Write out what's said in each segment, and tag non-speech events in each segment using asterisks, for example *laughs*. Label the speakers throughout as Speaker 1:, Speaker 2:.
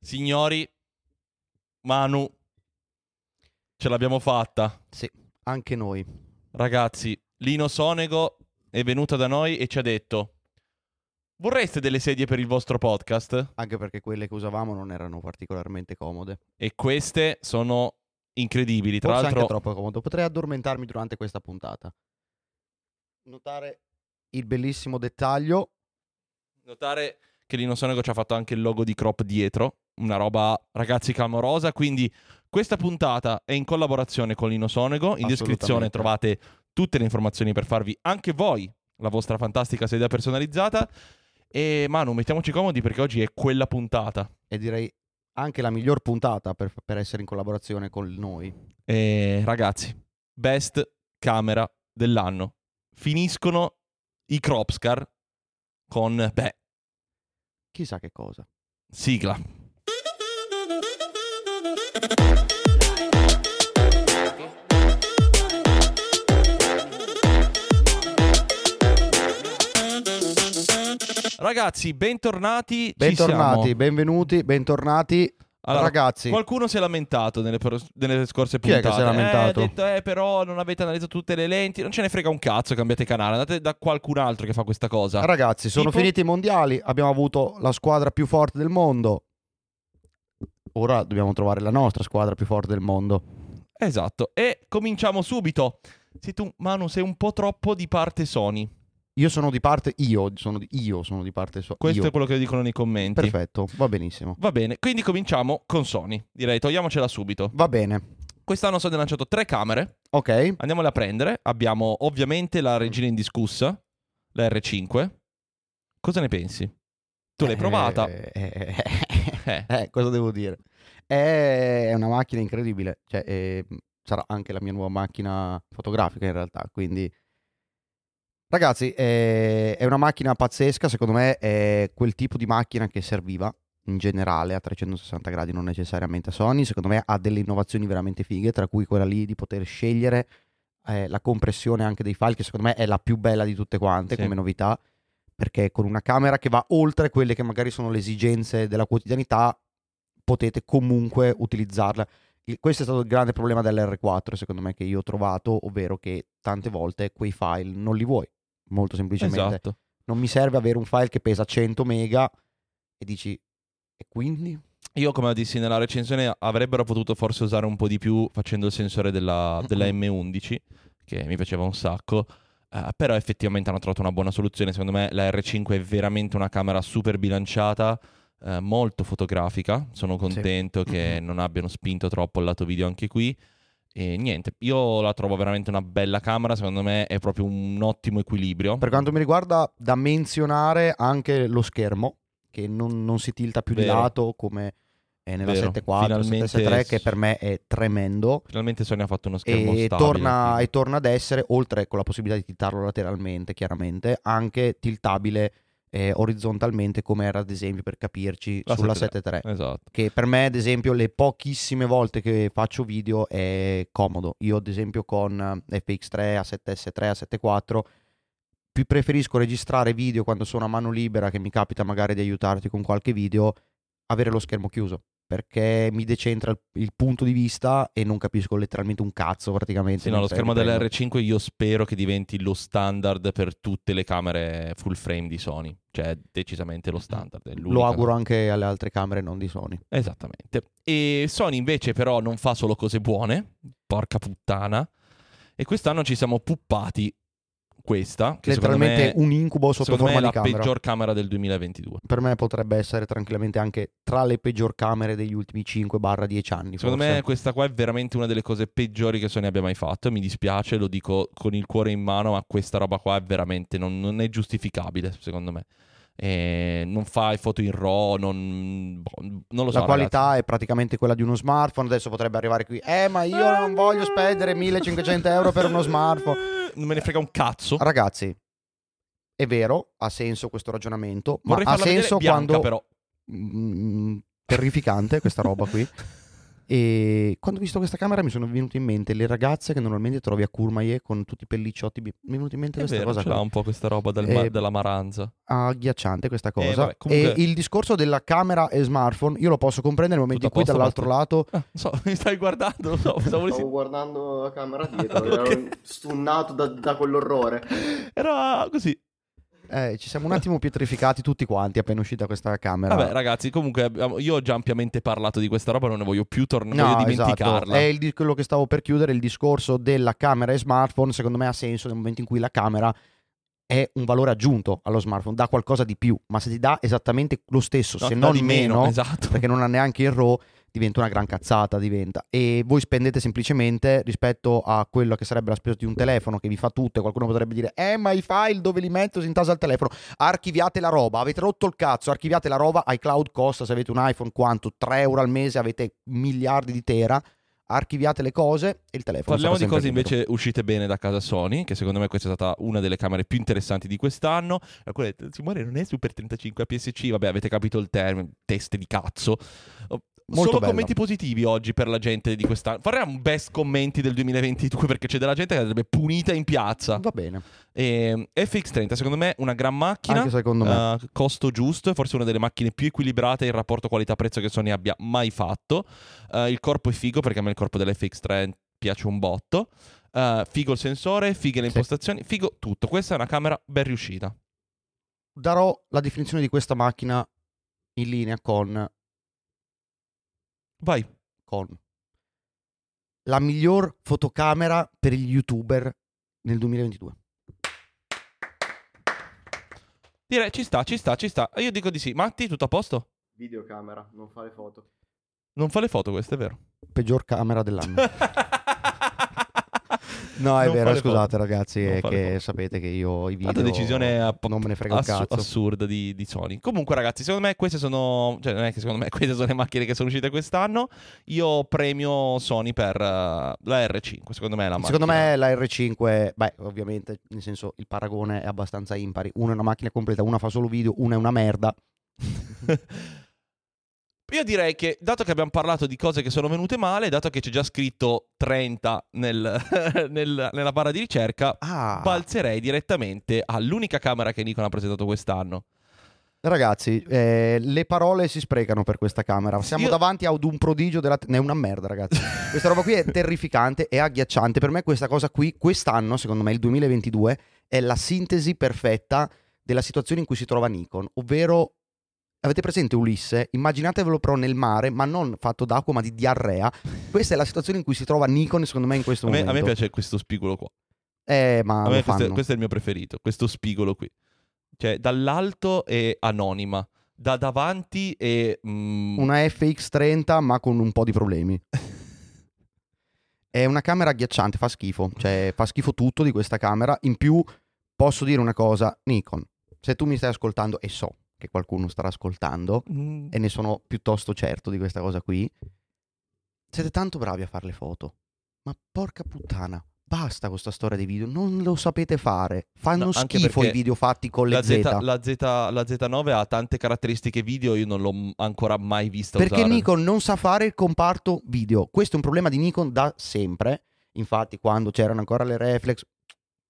Speaker 1: Signori, Manu, ce l'abbiamo fatta.
Speaker 2: Sì, anche noi.
Speaker 1: Ragazzi, Lino Sonego è venuta da noi e ci ha detto Vorreste delle sedie per il vostro podcast?
Speaker 2: Anche perché quelle che usavamo non erano particolarmente comode.
Speaker 1: E queste sono incredibili. Tra
Speaker 2: Forse
Speaker 1: l'altro,
Speaker 2: anche troppo comodo. Potrei addormentarmi durante questa puntata. Notare il bellissimo dettaglio.
Speaker 1: notare che Lino Sonego ci ha fatto anche il logo di Crop dietro. Una roba, ragazzi, clamorosa. Quindi, questa puntata è in collaborazione con Lino Sonego. In descrizione trovate tutte le informazioni per farvi anche voi la vostra fantastica sedia personalizzata. E Manu, mettiamoci comodi perché oggi è quella puntata.
Speaker 2: E direi anche la miglior puntata per, per essere in collaborazione con noi.
Speaker 1: E ragazzi, best camera dell'anno. Finiscono i Cropscar con, beh,
Speaker 2: Chissà che cosa.
Speaker 1: sigla. Ragazzi, bentornati.
Speaker 2: Bentornati, benvenuti, bentornati.
Speaker 1: Allora,
Speaker 2: Ragazzi,
Speaker 1: Qualcuno si è lamentato nelle, per- nelle scorse
Speaker 2: Chi è
Speaker 1: puntate.
Speaker 2: che si è lamentato?
Speaker 1: Eh, ha detto, eh, però non avete analizzato tutte le lenti. Non ce ne frega un cazzo, cambiate canale. Andate da qualcun altro che fa questa cosa.
Speaker 2: ragazzi, sono
Speaker 1: Tipo-
Speaker 2: finiti i mondiali, abbiamo avuto la squadra più forte del mondo. Ora dobbiamo trovare la nostra squadra più forte del mondo.
Speaker 1: Esatto. E cominciamo subito. Sei tu, Manu, sei un po' troppo di parte Sony.
Speaker 2: Io sono di parte, io sono di, io sono di parte so-
Speaker 1: Questo
Speaker 2: io.
Speaker 1: è quello che dicono nei commenti.
Speaker 2: Perfetto, va benissimo.
Speaker 1: Va bene, quindi cominciamo con Sony. Direi, togliamocela subito.
Speaker 2: Va bene.
Speaker 1: Quest'anno Sony ha lanciato tre camere.
Speaker 2: Ok.
Speaker 1: Andiamole a prendere. Abbiamo ovviamente la regina indiscussa, la R5. Cosa ne pensi? Tu l'hai provata?
Speaker 2: Eh, eh,
Speaker 1: Eh.
Speaker 2: eh, cosa devo dire? È una macchina incredibile. Cioè, eh, sarà anche la mia nuova macchina fotografica in realtà. Quindi, ragazzi, eh, è una macchina pazzesca. Secondo me è quel tipo di macchina che serviva in generale a 360 gradi, non necessariamente a Sony. Secondo me ha delle innovazioni veramente fighe, tra cui quella lì di poter scegliere eh, la compressione anche dei file, che secondo me è la più bella di tutte quante
Speaker 1: Sì.
Speaker 2: come novità. Perché con una camera che va oltre quelle che magari sono le esigenze della quotidianità, potete comunque utilizzarla. Il- questo è stato il grande problema dell'R4, secondo me, che io ho trovato, ovvero che tante volte quei file non li vuoi. Molto semplicemente.
Speaker 1: Esatto.
Speaker 2: Non mi serve avere un file che pesa 100 mega e dici, e quindi?
Speaker 1: Io, come dissi nella recensione, avrebbero potuto forse usare un po' di più facendo il sensore della, della M11, che mi piaceva un sacco. eh, però effettivamente hanno trovato una buona soluzione. Secondo me la R5 è veramente una camera super bilanciata, eh, molto fotografica. Sono contento che non abbiano spinto troppo il lato video anche qui. E niente, io la trovo veramente una bella camera. Secondo me è proprio un ottimo equilibrio.
Speaker 2: Per quanto mi riguarda, da menzionare anche lo schermo, che non, non si tilta più di
Speaker 1: Vero.
Speaker 2: lato come è nella
Speaker 1: Vero.
Speaker 2: 7.4,
Speaker 1: Finalmente
Speaker 2: 7.3, che per me è tremendo.
Speaker 1: Finalmente Sony ha fatto uno schermo
Speaker 2: E
Speaker 1: stabile.
Speaker 2: torna,
Speaker 1: quindi-
Speaker 2: e torna ad essere, oltre con la possibilità di tiltarlo lateralmente, chiaramente, anche tiltabile eh, orizzontalmente, come era ad esempio per capirci
Speaker 1: La
Speaker 2: sulla
Speaker 1: 7.3.
Speaker 2: 7.3.
Speaker 1: Esatto.
Speaker 2: Che per me, ad esempio, le pochissime volte che faccio video è comodo. Io, ad esempio, con FX3, A7S3, A74, più preferisco registrare video quando sono a mano libera, che mi capita magari di aiutarti con qualche video, avere lo schermo chiuso. Perché mi decentra il, il punto di vista e non capisco letteralmente un cazzo praticamente.
Speaker 1: Sì, no, lo schermo
Speaker 2: riprendo.
Speaker 1: dell'R5 io spero che diventi lo standard per tutte le camere full frame di Sony. Cioè, decisamente lo standard.
Speaker 2: Lo auguro anche alle altre camere non di Sony.
Speaker 1: Esattamente. E Sony invece però non fa solo cose buone, porca puttana. E quest'anno ci siamo puppati questa, che
Speaker 2: Letteralmente
Speaker 1: me,
Speaker 2: un incubo sotto
Speaker 1: secondo me è
Speaker 2: forma
Speaker 1: la
Speaker 2: camera.
Speaker 1: peggior camera del 2022.
Speaker 2: Per me potrebbe essere tranquillamente anche tra le peggior camere degli ultimi 5-10 anni.
Speaker 1: Secondo
Speaker 2: forse.
Speaker 1: me questa qua è veramente una delle cose peggiori che Sony abbia mai fatto. Mi dispiace, lo dico con il cuore in mano, ma questa roba qua è veramente non, non è giustificabile, secondo me. E non fa i foto in RAW, non, boh, non lo so.
Speaker 2: la qualità
Speaker 1: ragazzi.
Speaker 2: è praticamente quella di uno smartphone. Adesso potrebbe arrivare qui. Eh, ma io
Speaker 1: Eh,
Speaker 2: non voglio spendere 1500 euro per uno smartphone. *laughs*
Speaker 1: Non me ne frega un cazzo.
Speaker 2: Ragazzi, è vero, ha senso questo ragionamento. Ma
Speaker 1: Vorrei
Speaker 2: ha
Speaker 1: farla vedere
Speaker 2: senso
Speaker 1: bianca,
Speaker 2: quando.
Speaker 1: però.
Speaker 2: Mm, terrificante questa roba qui. *laughs* E quando ho visto questa camera mi sono venute in mente le ragazze che normalmente trovi a Courmayeur con tutti i pellicciotti. Mi è venuta in mente
Speaker 1: È
Speaker 2: questa
Speaker 1: vero,
Speaker 2: cosa
Speaker 1: ce
Speaker 2: qua.
Speaker 1: l'ha un po' questa roba del
Speaker 2: Eh,
Speaker 1: ma- della maranza.
Speaker 2: agghiacciante questa cosa.
Speaker 1: Eh, vabbè, comunque-
Speaker 2: E il discorso della camera e smartphone io lo posso comprendere nel momento in cui dall'altro lato
Speaker 1: Ah, so, *laughs* mi stai guardando? So, volessi-
Speaker 3: Stavo guardando la camera dietro, *laughs*
Speaker 1: Ok.
Speaker 3: ero stunnato da, da quell'orrore.
Speaker 1: Era così.
Speaker 2: Eh, ci siamo un attimo pietrificati tutti quanti appena uscita questa camera.
Speaker 1: Vabbè, ragazzi, comunque io ho già ampiamente parlato di questa roba, non ne voglio più tornare,
Speaker 2: No,
Speaker 1: voglio
Speaker 2: esatto.
Speaker 1: dimenticarla.
Speaker 2: È il quello che stavo per chiudere, il discorso della camera e smartphone, secondo me ha senso nel momento in cui la camera è un valore aggiunto allo smartphone, dà qualcosa di più, ma se ti dà esattamente lo stesso,
Speaker 1: No,
Speaker 2: se non
Speaker 1: di
Speaker 2: meno,
Speaker 1: esatto.
Speaker 2: perché non ha neanche il RAW, diventa una gran cazzata, diventa. E voi spendete semplicemente rispetto a quello che sarebbe la spesa di un telefono che vi fa tutto e qualcuno potrebbe dire "Eh, ma i file dove li metto si intasa il telefono". Archiviate la roba, avete rotto il cazzo, archiviate la roba, iCloud costa se avete un iPhone quanto 3 euro al mese, avete miliardi di tera. Archiviate le cose e il telefono
Speaker 1: Parliamo di cose
Speaker 2: libero.
Speaker 1: invece uscite bene da casa Sony, che secondo me questa è stata una delle camere più interessanti di quest'anno. E quella è- Simone non è Super 35 APS-C, vabbè avete capito il termine, teste di cazzo.
Speaker 2: Molto
Speaker 1: Solo
Speaker 2: bella.
Speaker 1: commenti positivi oggi per la gente di quest'anno. Faremo un best commenti del 2022 perché c'è della gente che andrebbe punita in piazza.
Speaker 2: Va bene,
Speaker 1: E, FX30 secondo me una gran macchina.
Speaker 2: anche secondo me.
Speaker 1: Uh, costo giusto, forse una delle macchine più equilibrate in rapporto qualità-prezzo che Sony abbia mai fatto. Uh, il corpo è figo perché a me il corpo dell'FX3 piace un botto. Uh, figo il sensore, fighe le
Speaker 2: Sì.
Speaker 1: impostazioni, figo tutto. Questa è una camera ben riuscita.
Speaker 2: Darò la definizione di questa macchina in linea con
Speaker 1: Vai.
Speaker 2: con la miglior fotocamera per gli youtuber nel 2022.
Speaker 1: Direi ci sta, ci sta, ci sta. Io dico di sì. Matti, tutto a posto?
Speaker 3: Videocamera, non fa le foto.
Speaker 1: Non fa le foto questo, è vero.
Speaker 2: Peggior camera dell'anno. *laughs* No, è
Speaker 1: Non
Speaker 2: vero, scusate
Speaker 1: foto.
Speaker 2: ragazzi,
Speaker 1: Non
Speaker 2: è che
Speaker 1: foto.
Speaker 2: sapete che io i video
Speaker 1: Altra decisione a-
Speaker 2: non me ne frega un
Speaker 1: Assu-
Speaker 2: cazzo.
Speaker 1: assurda di, di Sony. Comunque, ragazzi, secondo me queste sono. Cioè, non è che secondo me *laughs* queste sono le macchine che sono uscite quest'anno. Io premio Sony per eh, la R5. Secondo me è la macchina.
Speaker 2: Secondo me la R5, beh, ovviamente, nel senso il paragone è abbastanza impari. Una è una macchina completa, una fa solo video, una è una merda. *laughs*
Speaker 1: Io direi che, dato che abbiamo parlato di cose che sono venute male, dato che c'è già scritto 30 nel- *laughs* nel- nella barra di ricerca,
Speaker 2: Ah,
Speaker 1: balzerei direttamente all'unica camera che Nikon ha presentato quest'anno.
Speaker 2: ragazzi, eh, le parole si sprecano per questa camera. Siamo
Speaker 1: Io-
Speaker 2: davanti ad un prodigio della... Ne è una merda, ragazzi. *laughs* questa roba qui è terrificante, è agghiacciante. Per me questa cosa qui, quest'anno, secondo me, il 2022, è la sintesi perfetta della situazione in cui si trova Nikon, ovvero... Avete presente Ulisse? Immaginatevelo però nel mare, ma non fatto d'acqua, ma di diarrea. Questa è la situazione in cui si trova Nikon, secondo me, in questo
Speaker 1: A me, a
Speaker 2: momento.
Speaker 1: me piace questo spigolo qua.
Speaker 2: Eh, ma
Speaker 1: A questo, questo è il mio preferito, questo spigolo qui. Cioè, dall'alto è anonima, da davanti è... mm,
Speaker 2: Una FX30 ma con un po' di problemi. *laughs* È una camera agghiacciante, fa schifo. Cioè, fa schifo tutto di questa camera. In più, posso dire una cosa, Nikon, se tu mi stai ascoltando, e so che qualcuno starà ascoltando,
Speaker 1: mm,
Speaker 2: e ne sono piuttosto certo di questa cosa qui, siete tanto bravi a fare le foto. Ma porca puttana, basta con questa storia dei video, non lo sapete fare. Fanno
Speaker 1: No,
Speaker 2: schifo i video fatti con le
Speaker 1: la,
Speaker 2: Z.
Speaker 1: Z, la, Z, la Z9 ha tante caratteristiche video, io non l'ho ancora mai vista
Speaker 2: Perché
Speaker 1: usare.
Speaker 2: Nikon non sa fare il comparto video. Questo è un problema di Nikon da sempre. Infatti, quando c'erano ancora le reflex,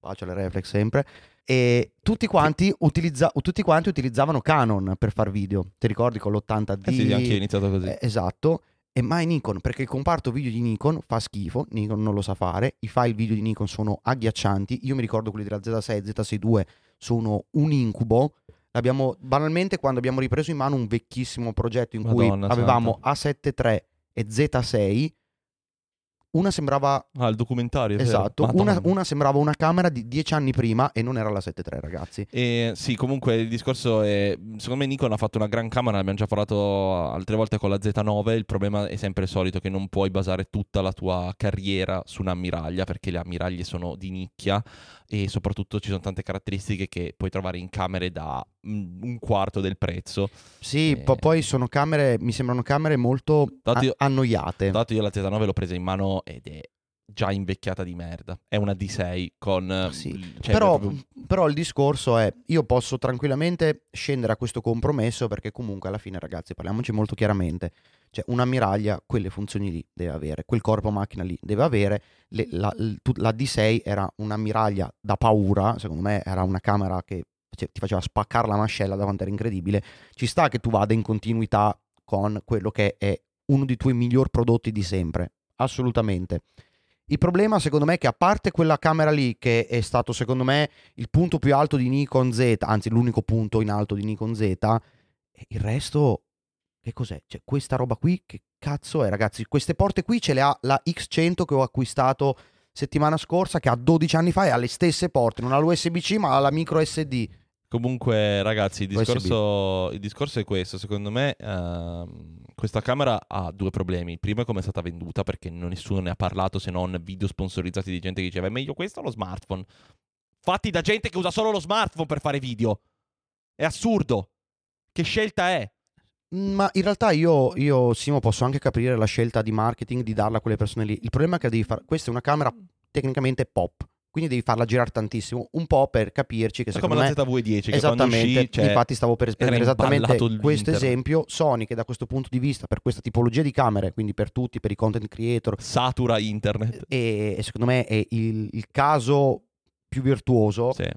Speaker 2: faccio le reflex sempre. E tutti quanti, utilizza- tutti quanti utilizzavano Canon per far video. Ti ricordi con l'80D?
Speaker 1: Eh sì, anche iniziato così.
Speaker 2: Eh, esatto. E mai Nikon, perché il comparto video di Nikon fa schifo, Nikon non lo sa fare, i file video di Nikon sono agghiaccianti, io mi ricordo quelli della Z6 Z6 II sono un incubo, Abbiamo, banalmente quando abbiamo ripreso in mano un vecchissimo progetto in cui
Speaker 1: Madonna
Speaker 2: avevamo A7 III e Z6, una sembrava
Speaker 1: Ah, il documentario.
Speaker 2: esatto, una, una sembrava una camera di dieci anni prima e non era la 7 III, ragazzi.
Speaker 1: E sì, comunque il discorso è. Secondo me Nikon ha fatto una gran camera, l'abbiamo già parlato altre volte con la Z9. Il problema è sempre il solito: che non puoi basare tutta la tua carriera su un'ammiraglia, perché le ammiraglie sono di nicchia e soprattutto ci sono tante caratteristiche che puoi trovare in camere da mm, un quarto del prezzo.
Speaker 2: Sì,
Speaker 1: Eh.
Speaker 2: po- poi sono camere, mi sembrano camere molto
Speaker 1: Dato io-
Speaker 2: annoiate.
Speaker 1: L'altro, io la Z9 l'ho presa in mano ed è già invecchiata di merda. È una D6 con... eh,
Speaker 2: Sì,
Speaker 1: l- cioè,
Speaker 2: però,
Speaker 1: proprio-
Speaker 2: però il discorso è, io posso tranquillamente scendere a questo compromesso perché comunque alla fine ragazzi parliamoci molto chiaramente, cioè un'ammiraglia quelle funzioni lì deve avere, quel corpo macchina lì deve avere, Le- la, la D6 era un'ammiraglia da paura, secondo me era una camera che ti faceva spaccare la mascella da quanto era incredibile, ci sta che tu vada in continuità con quello che è uno dei tuoi miglior prodotti di sempre, assolutamente. Il problema secondo me è che a parte quella camera lì che è stato secondo me il punto più alto di Nikon Z, anzi l'unico punto in alto di Nikon Z, il resto che cos'è? Cioè questa roba qui che cazzo è ragazzi? Queste porte qui ce le ha la X100 che ho acquistato settimana scorsa che ha 12 anni fa e ha le stesse porte, non ha l'USB-C ma ha la micro SD.
Speaker 1: Comunque, ragazzi, il discorso, il discorso è questo. Secondo me, ehm, questa camera ha due problemi. Il primo è come è stata venduta, perché non- nessuno ne ha parlato se non video sponsorizzati di gente che diceva è meglio questo o lo smartphone. Fatti da gente che usa solo lo smartphone per fare video. È assurdo. Che scelta è?
Speaker 2: Ma in realtà io, io, Simo, posso anche capire la scelta di marketing di darla a quelle persone lì. Il problema è che devi fare. Questa è una camera tecnicamente pop, quindi devi farla girare tantissimo. Un po' per capirci che
Speaker 1: È
Speaker 2: secondo
Speaker 1: come
Speaker 2: me.
Speaker 1: la ZV10 che
Speaker 2: Esattamente,
Speaker 1: uscì, cioè,
Speaker 2: infatti stavo per prendere esattamente questo esempio. Sony che da questo punto di vista, per questa tipologia di camere, quindi per tutti, per i content creator,
Speaker 1: satura internet.
Speaker 2: e, e secondo me è il, il caso più virtuoso.
Speaker 1: Sì.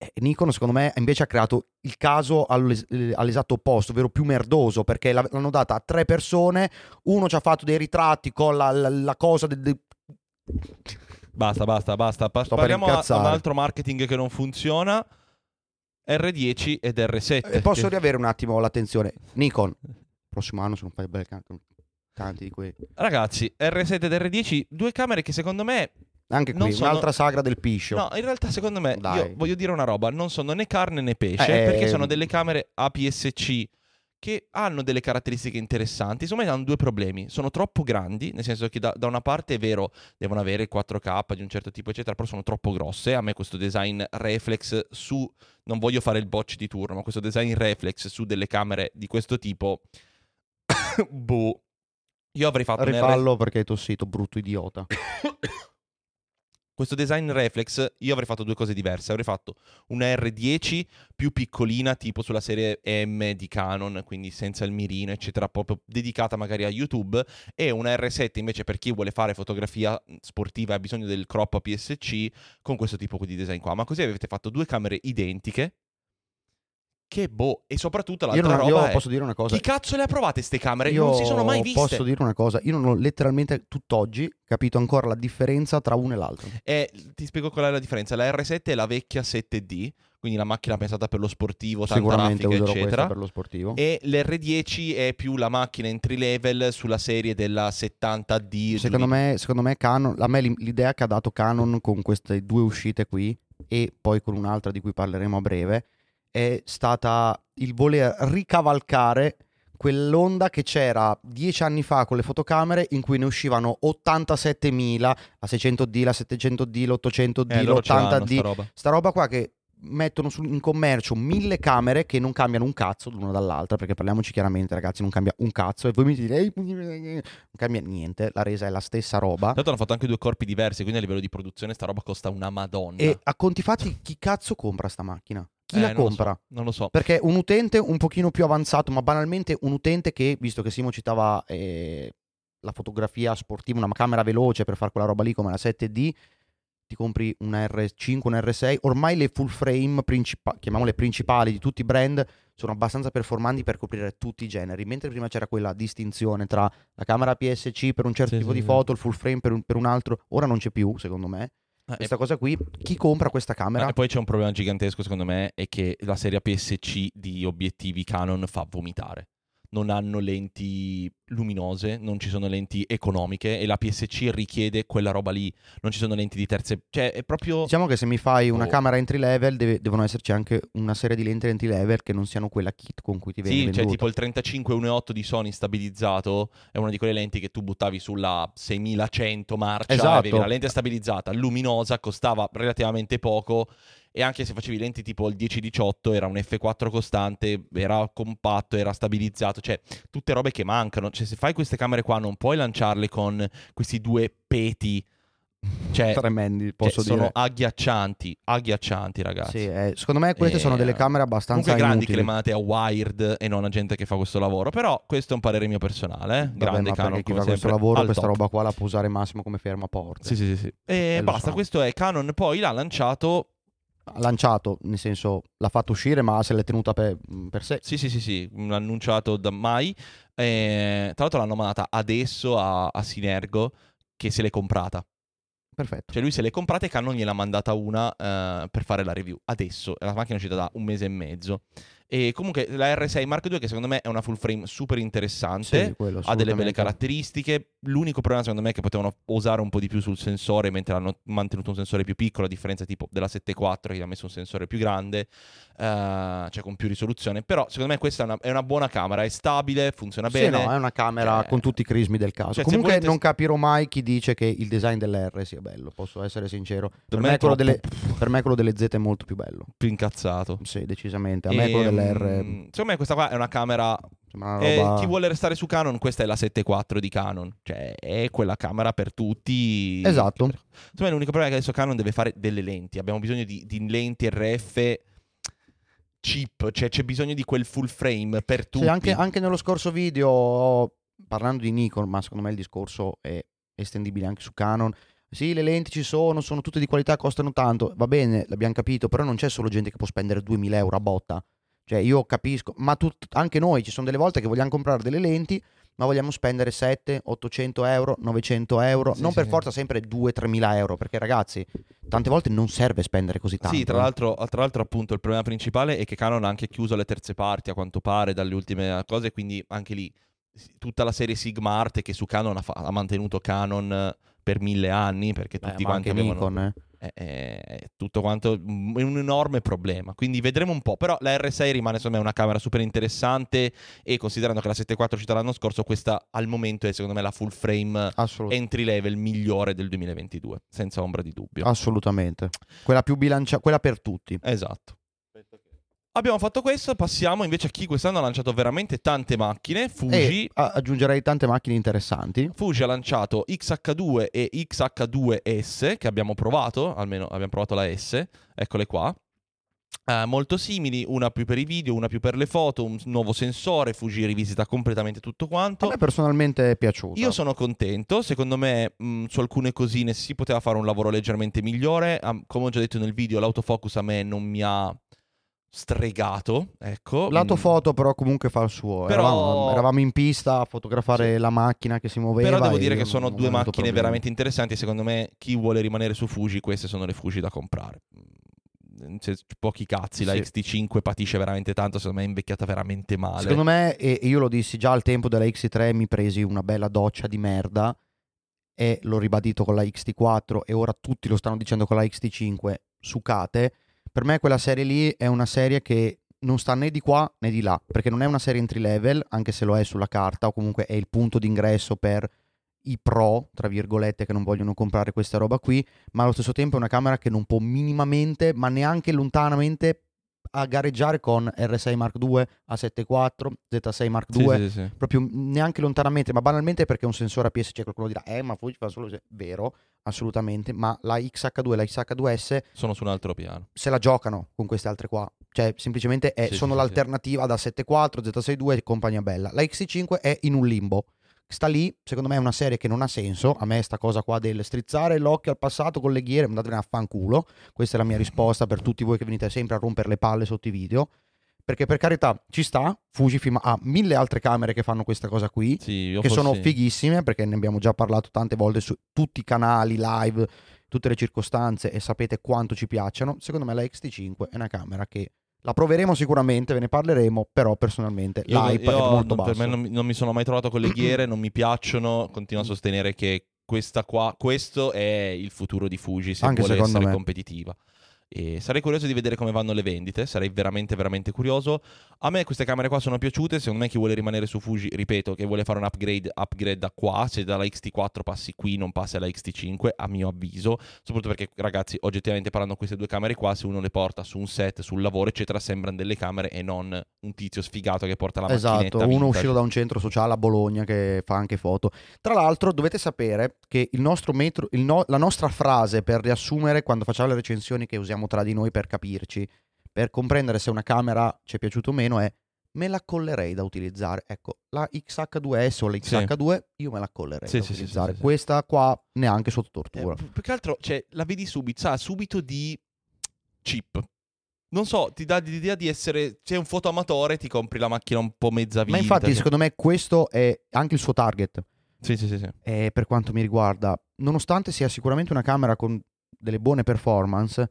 Speaker 2: Eh, Nikon secondo me invece ha creato il caso eh, all'esatto opposto, ovvero più merdoso, perché l'hanno data a tre persone, uno ci ha fatto dei ritratti con la, la- la cosa del... del-
Speaker 1: Basta, basta, basta. Pa-
Speaker 2: Sto
Speaker 1: parliamo a- a un altro marketing che non funziona. R10 ed R7.
Speaker 2: E posso
Speaker 1: che-
Speaker 2: riavere un attimo l'attenzione. Nikon, prossimo anno se non fai belle can- tanti di quei...
Speaker 1: Ragazzi, R7 ed R10, due camere che secondo me
Speaker 2: Anche qui,
Speaker 1: sono-
Speaker 2: un'altra sagra del piscio.
Speaker 1: No, in realtà secondo me, voglio dire una roba, non sono né carne né pesce,
Speaker 2: Eh,
Speaker 1: perché
Speaker 2: ehm.
Speaker 1: sono delle camere APS-C che hanno delle caratteristiche interessanti, insomma hanno due problemi, sono troppo grandi, nel senso che da, da una parte è vero, devono avere il 4K di un certo tipo, eccetera, però sono troppo grosse, a me questo design reflex su, non voglio fare il botch di turno, ma questo design reflex su delle camere di questo tipo, *coughs* boh, io avrei fatto un R-
Speaker 2: Rifallo perché hai tossito, brutto idiota. *coughs* *coughs*
Speaker 1: Questo design reflex, io avrei fatto due cose diverse. Avrei fatto una R10 più piccolina, tipo sulla serie M di Canon, quindi senza il mirino, eccetera, proprio dedicata magari a YouTube, e una R7 invece per chi vuole fare fotografia sportiva e ha bisogno del crop APS-C con questo tipo di design qua. Ma così avete fatto due camere identiche. Che boh, e soprattutto
Speaker 2: Io,
Speaker 1: l'altra
Speaker 2: non, io
Speaker 1: roba è...
Speaker 2: posso dire una cosa.
Speaker 1: Chi cazzo le ha provate ste camere?
Speaker 2: Io
Speaker 1: non si sono mai viste.
Speaker 2: posso dire una cosa. Io non ho letteralmente tutt'oggi capito ancora la differenza tra uno e l'altro.
Speaker 1: E ti spiego qual è la differenza. La R7 è la vecchia 7D, quindi la macchina pensata per lo sportivo, tanta
Speaker 2: Sicuramente userò questa
Speaker 1: eccetera.
Speaker 2: per lo sportivo.
Speaker 1: E l'R10 è più la macchina entry level sulla serie della 70D.
Speaker 2: Secondo me, secondo me Canon, a me l'idea che ha dato Canon con queste due uscite qui e poi con un'altra di cui parleremo a breve è stata il voler ricavalcare quell'onda che c'era dieci anni fa con le fotocamere in cui ne uscivano 87.000, la 600D, la 700D, l'800D,
Speaker 1: eh, loro ce l'hanno,
Speaker 2: l'80D,
Speaker 1: sta roba.
Speaker 2: sta roba qua che mettono in commercio mille camere che non cambiano un cazzo l'una dall'altra perché parliamoci chiaramente ragazzi non cambia un cazzo e voi mi dite "Ehi, non cambia niente la resa è la stessa roba
Speaker 1: l'altro hanno fatto anche due corpi diversi, quindi a livello di produzione sta roba costa una madonna.
Speaker 2: e a conti fatti chi cazzo compra sta macchina? Chi
Speaker 1: Eh,
Speaker 2: la
Speaker 1: non lo so,
Speaker 2: compra?
Speaker 1: non lo so.
Speaker 2: Perché un utente un pochino più avanzato ma banalmente un utente che visto che Simo citava eh, la fotografia sportiva una camera veloce per fare quella roba lì come la 7D ti compri una R5, una R6, ormai le full frame, principa- chiamiamole principali di tutti i brand, sono abbastanza performanti per coprire tutti i generi, mentre prima c'era quella distinzione tra la camera PSC per un certo
Speaker 1: Sì,
Speaker 2: tipo
Speaker 1: sì,
Speaker 2: di
Speaker 1: sì.
Speaker 2: foto, il full frame per un, per un altro, ora non c'è più, secondo me.
Speaker 1: Eh,
Speaker 2: Questa cosa qui, chi compra questa camera?
Speaker 1: E poi c'è un problema gigantesco, secondo me, è che la serie APS-C di obiettivi Canon fa vomitare. Non hanno lenti luminose, non ci sono lenti economiche e la PSC richiede quella roba lì. Non ci sono lenti di terze... Cioè, è proprio...
Speaker 2: Diciamo che se mi fai una
Speaker 1: Oh.
Speaker 2: camera entry level, deve- devono esserci anche una serie di lenti entry level che non siano quella kit con cui ti viene
Speaker 1: Sì, cioè
Speaker 2: venduta.
Speaker 1: tipo il 35 1.8 di Sony stabilizzato è una di quelle lenti che tu buttavi sulla 6100 marcia,
Speaker 2: Esatto.
Speaker 1: avevi la lente stabilizzata, luminosa, costava relativamente poco e anche se facevi lenti tipo il 10-18 era un F4 costante, era compatto, era stabilizzato, cioè tutte robe che mancano. Cioè se fai queste camere qua non puoi lanciarle con questi due peti Cioè,
Speaker 2: tremendi,
Speaker 1: cioè,
Speaker 2: posso
Speaker 1: sono
Speaker 2: dire.
Speaker 1: agghiaccianti, agghiaccianti ragazzi.
Speaker 2: Sì, eh, secondo me queste
Speaker 1: Eh,
Speaker 2: sono delle camere abbastanza
Speaker 1: Comunque grandi
Speaker 2: inutili.
Speaker 1: cremate a Wired e non a gente che fa questo lavoro, però questo è un parere mio personale, eh.
Speaker 2: Vabbè,
Speaker 1: grande Canon
Speaker 2: chi fa questo lavoro, questa
Speaker 1: top.
Speaker 2: roba qua la può usare massimo come fermaporte.
Speaker 1: Sì, sì, sì, sì. E
Speaker 2: lo
Speaker 1: basta,
Speaker 2: so.
Speaker 1: questo è Canon, poi l'ha lanciato
Speaker 2: lanciato, nel senso, l'ha fatto uscire, ma se l'è tenuta per, per sé.
Speaker 1: Sì, sì, sì, sì, l'ha annunciato da mai. Eh, tra l'altro l'hanno mandata adesso a, a Sinergo che se l'è comprata.
Speaker 2: Perfetto.
Speaker 1: Cioè lui se l'è comprata e Canon gliel'ha mandata una eh, per fare la review. Adesso, la macchina è uscita da un mese e mezzo. E comunque la R6 Mark II che secondo me è una full frame super interessante.
Speaker 2: Sì, quello,
Speaker 1: ha delle belle caratteristiche. L'unico problema secondo me è che potevano osare un po' di più sul sensore mentre hanno mantenuto un sensore più piccolo, a differenza tipo della 7.4 che ha messo un sensore più grande, eh, cioè con più risoluzione. Però secondo me questa è una, è una buona camera, è stabile, funziona
Speaker 2: Sì,
Speaker 1: bene.
Speaker 2: no, è una camera
Speaker 1: Cioè-
Speaker 2: con tutti i crismi del caso.
Speaker 1: Cioè,
Speaker 2: Comunque
Speaker 1: volete-
Speaker 2: non capirò mai chi dice che il design dell'R sia bello, posso essere sincero. Per,
Speaker 1: me
Speaker 2: quello
Speaker 1: troppo
Speaker 2: delle, per me quello delle Z è molto più bello.
Speaker 1: più incazzato.
Speaker 2: Sì, decisamente. A me quello
Speaker 1: Ehm,
Speaker 2: dell'R
Speaker 1: Secondo me questa qua è una camera
Speaker 2: una
Speaker 1: Eh,
Speaker 2: roba...
Speaker 1: chi vuole restare su Canon, questa è la 7.4 di Canon, cioè è quella camera per tutti.
Speaker 2: Esatto.
Speaker 1: Secondo me l'unico problema è che adesso Canon deve fare delle lenti, abbiamo bisogno di, di lenti RF cheap, cioè c'è bisogno di quel full frame per tutti.
Speaker 2: Sì, anche, anche nello scorso video, parlando di Nikon, ma secondo me il discorso è estendibile anche su Canon. Sì, le lenti ci sono, sono tutte di qualità, costano tanto. Va bene, l'abbiamo capito, però non c'è solo gente che può spendere 2000 euro a botta. Cioè, io capisco, ma tut- anche noi ci sono delle volte che vogliamo comprare delle lenti, ma vogliamo spendere 7, 800 euro, 900 euro,
Speaker 1: Sì,
Speaker 2: non
Speaker 1: sì,
Speaker 2: per
Speaker 1: sì.
Speaker 2: forza sempre 2-3 mila euro, perché ragazzi, tante volte non serve spendere così tanto.
Speaker 1: Sì, tra
Speaker 2: eh.
Speaker 1: l'altro, tra l'altro appunto il problema principale è che Canon ha anche chiuso le terze parti a quanto pare dalle ultime cose, quindi anche lì tutta la serie Sigma Art che su Canon ha, fa- ha mantenuto Canon eh, per mille anni perché
Speaker 2: Eh,
Speaker 1: tutti quanti avevano...
Speaker 2: Nikon, eh.
Speaker 1: È, è- è tutto quanto è un enorme problema. Quindi vedremo un po'. Però la R6 rimane secondo me una camera super interessante. E considerando che la 7.4 è uscita l'anno scorso, questa al momento è secondo me la full frame entry level migliore del 2022, senza ombra di dubbio.
Speaker 2: assolutamente. Quella più bilanciata, quella per tutti.
Speaker 1: Esatto. Abbiamo fatto questo, passiamo invece a chi quest'anno ha lanciato veramente tante macchine. Fuji.
Speaker 2: E a- aggiungerei tante macchine interessanti.
Speaker 1: Fuji ha lanciato XH2 e XH2S che abbiamo provato, almeno abbiamo provato la S, eccole qua. Eh, molto simili, una più per i video, una più per le foto, un nuovo sensore, Fuji rivisita completamente tutto
Speaker 2: A
Speaker 1: quanto.
Speaker 2: me personalmente è piaciuta.
Speaker 1: Io sono contento, secondo me mh, su alcune cosine si poteva fare un lavoro leggermente migliore, Am- come ho già detto nel video l'autofocus a me non mi ha stregato, ecco.
Speaker 2: Lato
Speaker 1: Mm.
Speaker 2: foto però comunque fa il suo.
Speaker 1: Però-
Speaker 2: Eravamo, eravamo in pista a fotografare
Speaker 1: Sì.
Speaker 2: la macchina che si muoveva.
Speaker 1: Però devo dire che sono due macchine
Speaker 2: problemi.
Speaker 1: veramente interessanti secondo me chi vuole rimanere su Fuji queste sono le Fuji da comprare. Mm, se- pochi cazzi, la
Speaker 2: Sì.
Speaker 1: XT5 patisce veramente tanto, secondo me è invecchiata veramente male.
Speaker 2: Secondo me, e io lo dissi già al tempo della XT3, mi presi una bella doccia di merda e l'ho ribadito con la XT4 e ora tutti lo stanno dicendo con la XT5, sucate. Per me quella serie lì è una serie che non sta né di qua né di là, perché non è una serie entry level, anche se lo è sulla carta, o comunque è il punto d'ingresso per i pro, tra virgolette, che non vogliono comprare questa roba qui, ma allo stesso tempo è una camera che non può minimamente, ma neanche lontanamente a gareggiare con R6 Mark II, A74, Z6 Mark
Speaker 1: Sì,
Speaker 2: II,
Speaker 1: sì, sì.
Speaker 2: proprio neanche lontanamente, ma banalmente perché è un sensore APS, c'è qualcuno dirà, eh ma Fuji fa solo... Vero, assolutamente, ma la XH2 e la XH2S
Speaker 1: Sono su un altro piano.
Speaker 2: se la giocano con queste altre qua. Cioè, semplicemente è-
Speaker 1: Sì,
Speaker 2: sono
Speaker 1: sì, sì,
Speaker 2: l'alternativa da 7.4, Z6.2 e compagnia bella. La XC5 è in un limbo. Sta lì, secondo me è una serie che non ha senso. A me sta cosa qua del strizzare l'occhio al passato con le ghiere, andatevene a fanculo. Questa è la mia *laughs* risposta per tutti voi che venite sempre a rompere le palle sotto i video. Perché per carità ci sta, Fujifilm ha mille altre camere che fanno questa cosa qui
Speaker 1: Sì,
Speaker 2: che sono
Speaker 1: fossi-
Speaker 2: fighissime perché ne abbiamo già parlato tante volte su tutti i canali live, tutte le circostanze e sapete quanto ci piacciono. Secondo me la XT5 è una camera che la proveremo sicuramente, ve ne parleremo, però personalmente
Speaker 1: Io,
Speaker 2: l'hype
Speaker 1: io
Speaker 2: è molto
Speaker 1: non- per
Speaker 2: basso.
Speaker 1: me non, mi- non mi sono mai trovato con le *clears throat* ghiere, non mi piacciono. Continuo a sostenere che questa qua, questo è il futuro di Fuji se
Speaker 2: Anche
Speaker 1: vuole essere
Speaker 2: me.
Speaker 1: competitiva. E sarei curioso di vedere come vanno le vendite, sarei veramente veramente curioso. A me queste camere qua sono piaciute, secondo me chi vuole rimanere su Fuji, ripeto, che vuole fare un upgrade, upgrade da qua, se dalla XT4 passi qui non passi alla XT5, a mio avviso, soprattutto perché ragazzi, oggettivamente parlando queste due camere qua, se uno le porta su un set, sul lavoro, eccetera, sembrano delle camere e non un tizio sfigato che porta la
Speaker 2: Esatto,
Speaker 1: macchinetta
Speaker 2: uno
Speaker 1: vintage.
Speaker 2: uscito da un centro sociale a Bologna che fa anche foto. Tra l'altro dovete sapere che il nostro metro, il no- la nostra frase per riassumere quando facciamo le recensioni che usiamo tra di noi per capirci, per comprendere se una camera ci è piaciuta o meno è me la collerei da utilizzare. Ecco, la XH2S o la
Speaker 1: Sì.
Speaker 2: XH2 io me la collerei
Speaker 1: Sì,
Speaker 2: da
Speaker 1: sì, sì, sì,
Speaker 2: utilizzare.
Speaker 1: sì, sì.
Speaker 2: Questa qua neanche sotto
Speaker 1: Eh,
Speaker 2: tortura.
Speaker 1: pi- più che altro, cioè, la vedi subito, sa subito di chip. Non so, ti dà l'idea di essere. Sei un fotoamatore, ti compri la macchina un po' mezza
Speaker 2: Ma
Speaker 1: vintage.
Speaker 2: infatti secondo me questo è anche il suo target.
Speaker 1: Sì, sì, sì, sì.
Speaker 2: eh, per quanto mi riguarda, nonostante sia sicuramente una camera con delle buone performance,